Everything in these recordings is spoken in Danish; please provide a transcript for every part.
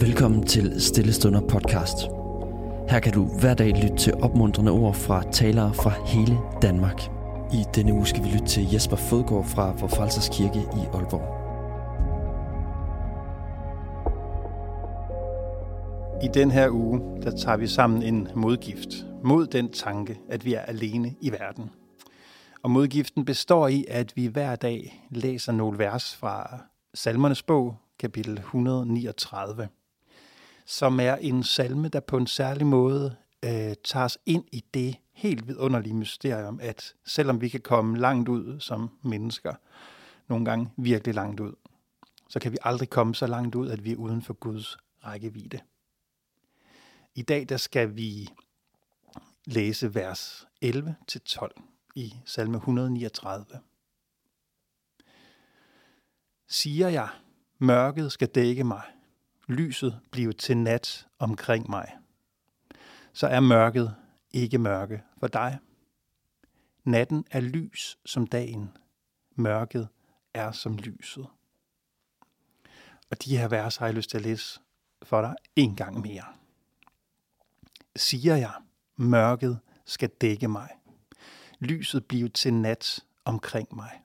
Velkommen til Stillestunder podcast. Her kan du hver dag lytte til opmuntrende ord fra talere fra hele Danmark. I denne uge skal vi lytte til Jesper Fodgaard fra Vorfalsers Kirke i Aalborg. I den her uge, der tager vi sammen en modgift mod den tanke, at vi er alene i verden. Og modgiften består i, at vi hver dag læser nogle vers fra Salmernes bog, kapitel 139, som er en salme, der på en særlig måde øh, tager os ind i det helt vidunderlige mysterium, at selvom vi kan komme langt ud som mennesker, nogle gange virkelig langt ud, så kan vi aldrig komme så langt ud, at vi er uden for Guds rækkevidde. I dag der skal vi læse vers 11-12 i salme 139. Siger jeg, mørket skal dække mig, lyset blive til nat omkring mig, så er mørket ikke mørke for dig. Natten er lys som dagen, mørket er som lyset. Og de her vers har jeg lyst til at læse for dig en gang mere. Siger jeg, mørket skal dække mig, lyset bliver til nat omkring mig,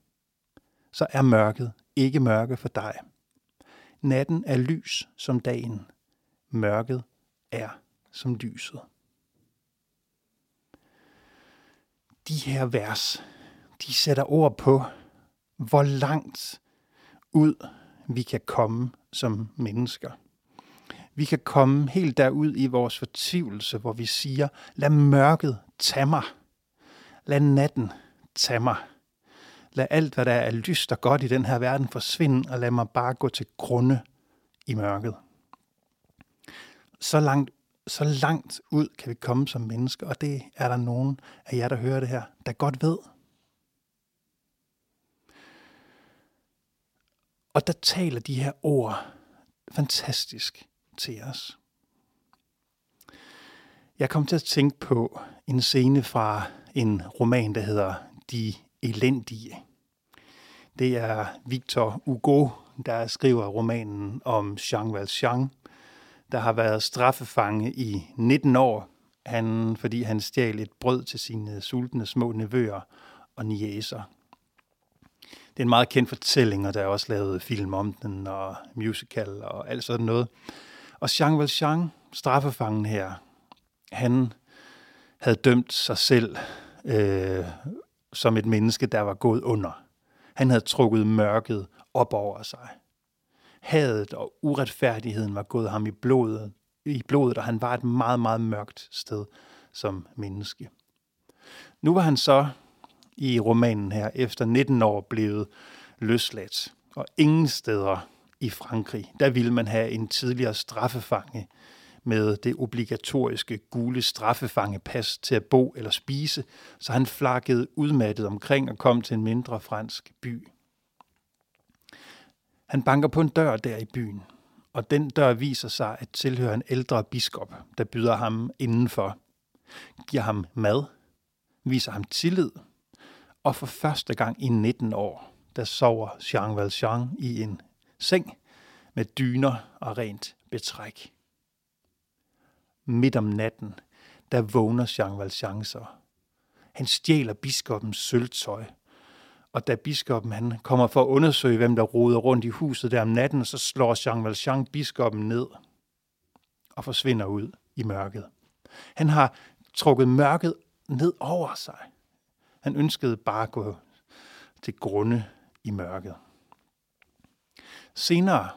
så er mørket ikke mørke for dig. Natten er lys som dagen, mørket er som lyset. De her vers, de sætter ord på, hvor langt ud vi kan komme som mennesker. Vi kan komme helt derud i vores fortvivlelse, hvor vi siger, lad mørket tage mig. Lad natten tage mig. Lad alt, hvad der er lyst og godt i den her verden, forsvinde, og lad mig bare gå til grunde i mørket. Så langt, så langt ud kan vi komme som mennesker, og det er der nogen af jer, der hører det her, der godt ved. Og der taler de her ord fantastisk til os. Jeg kom til at tænke på en scene fra en roman, der hedder De Elendige. Det er Victor Hugo, der skriver romanen om Jean Valjean, der har været straffefange i 19 år, han, fordi han stjal et brød til sine sultne små nevøer og niæser. Det er en meget kendt fortælling, og der er også lavet film om den, og musical og alt sådan noget. Og Jean Valjean, straffefangen her, han havde dømt sig selv øh, som et menneske, der var gået under. Han havde trukket mørket op over sig. Hadet og uretfærdigheden var gået ham i blodet, i blodet, og han var et meget, meget mørkt sted som menneske. Nu var han så i romanen her efter 19 år blevet løsladt, og ingen steder i Frankrig, der ville man have en tidligere straffefange med det obligatoriske gule straffefangepas til at bo eller spise, så han flakkede udmattet omkring og kom til en mindre fransk by. Han banker på en dør der i byen, og den dør viser sig at tilhøre en ældre biskop, der byder ham indenfor, giver ham mad, viser ham tillid, og for første gang i 19 år, der sover Jean Valjean i en seng med dyner og rent betræk. Midt om natten, der vågner Jean Valjean så. Han stjæler biskopens sølvtøj, og da biskoppen han kommer for at undersøge, hvem der roder rundt i huset der om natten, så slår Jean Valjean biskoppen ned og forsvinder ud i mørket. Han har trukket mørket ned over sig. Han ønskede bare at gå til grunde i mørket. Senere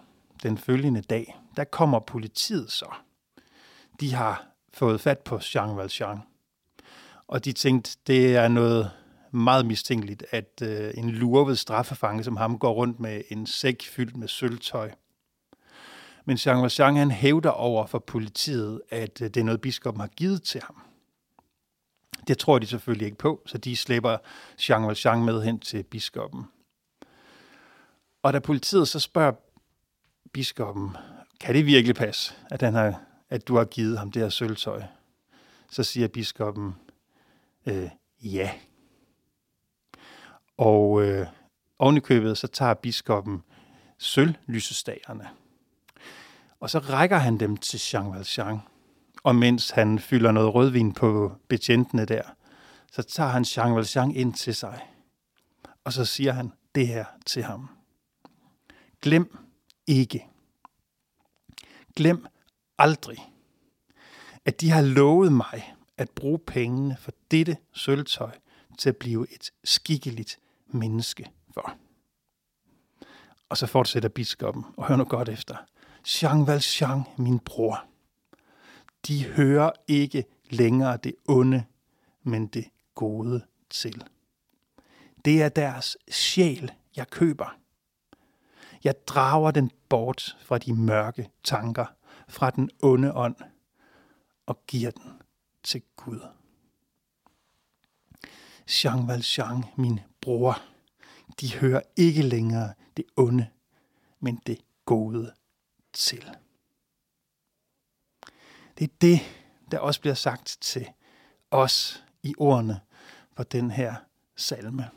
den følgende dag, der kommer politiet så. De har fået fat på Jean Valjean. Og de tænkte, det er noget meget mistænkeligt, at øh, en lurvet straffefange som ham går rundt med en sæk fyldt med sølvtøj. Men Jean Valjean han hævder over for politiet, at øh, det er noget, biskoppen har givet til ham. Det tror de selvfølgelig ikke på, så de slæber Jean Valjean med hen til biskoppen. Og da politiet så spørger biskoppen, kan det virkelig passe, at, han har, at du har givet ham det her sølvtøj? Så siger biskoppen, øh, ja. Og øh, ovenikøbet så tager biskoppen sølvlysestagerne. Og så rækker han dem til Jean Valjean. Og mens han fylder noget rødvin på betjentene der, så tager han Jean Valjean ind til sig. Og så siger han det her til ham. Glem ikke. Glem aldrig, at de har lovet mig at bruge pengene for dette sølvtøj til at blive et skikkeligt menneske for. Og så fortsætter biskoppen, og hør nu godt efter. Jean Valjean, min bror, de hører ikke længere det onde, men det gode til. Det er deres sjæl, jeg køber. Jeg drager den bort fra de mørke tanker, fra den onde ånd, og giver den til Gud. Jean Valjean, min bror, de hører ikke længere det onde, men det gode til. Det er det, der også bliver sagt til os i ordene for den her salme.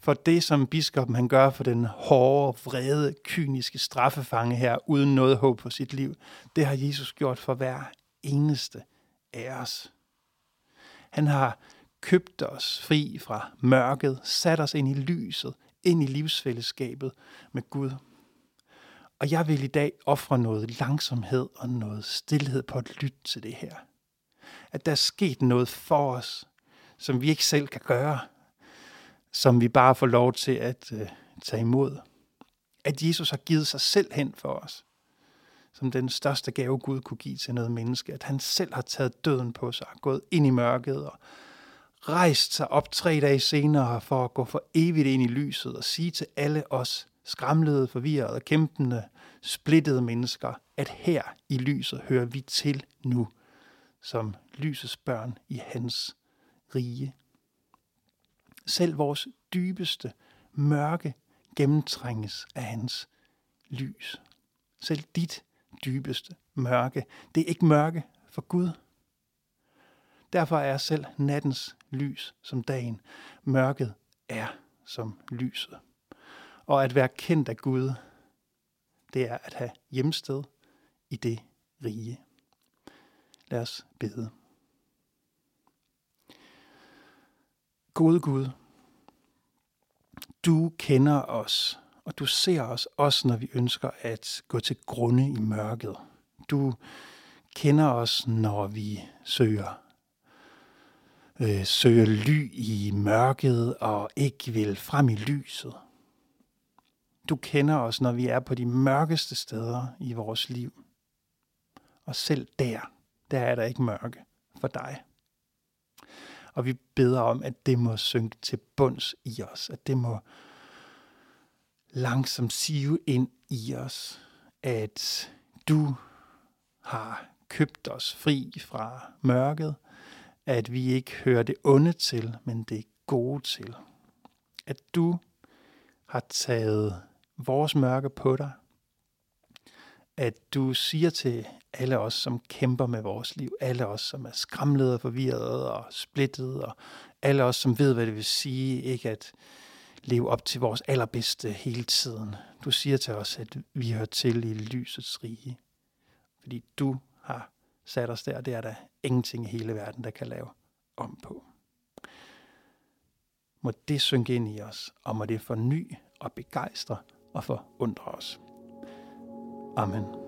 For det, som biskoppen han gør for den hårde, vrede, kyniske straffefange her, uden noget håb for sit liv, det har Jesus gjort for hver eneste af os. Han har købt os fri fra mørket, sat os ind i lyset, ind i livsfællesskabet med Gud. Og jeg vil i dag ofre noget langsomhed og noget stillhed på at lytte til det her. At der er sket noget for os, som vi ikke selv kan gøre, som vi bare får lov til at øh, tage imod. At Jesus har givet sig selv hen for os, som den største gave Gud kunne give til noget menneske. At han selv har taget døden på sig, gået ind i mørket og rejst sig op tre dage senere for at gå for evigt ind i lyset og sige til alle os skramlede, forvirrede, kæmpende, splittede mennesker, at her i lyset hører vi til nu, som lysets børn i hans rige. Selv vores dybeste mørke gennemtrænges af hans lys. Selv dit dybeste mørke, det er ikke mørke for Gud. Derfor er selv nattens lys som dagen. Mørket er som lyset. Og at være kendt af Gud, det er at have hjemsted i det rige. Lad os bede. Gode Gud, du kender os, og du ser os også, når vi ønsker at gå til grunde i mørket. Du kender os, når vi søger øh, søger ly i mørket og ikke vil frem i lyset. Du kender os, når vi er på de mørkeste steder i vores liv. Og selv der, der er der ikke mørke for dig. Og vi beder om, at det må synke til bunds i os, at det må langsomt sive ind i os, at du har købt os fri fra mørket, at vi ikke hører det onde til, men det gode til. At du har taget vores mørke på dig. At du siger til alle os, som kæmper med vores liv, alle os, som er skramlede og forvirrede og splittet, og alle os, som ved, hvad det vil sige, ikke at leve op til vores allerbedste hele tiden. Du siger til os, at vi hører til i lysets rige, fordi du har sat os der, det er der ingenting i hele verden, der kan lave om på. Må det synke ind i os, og må det forny og begejstre og forundre os. Amen.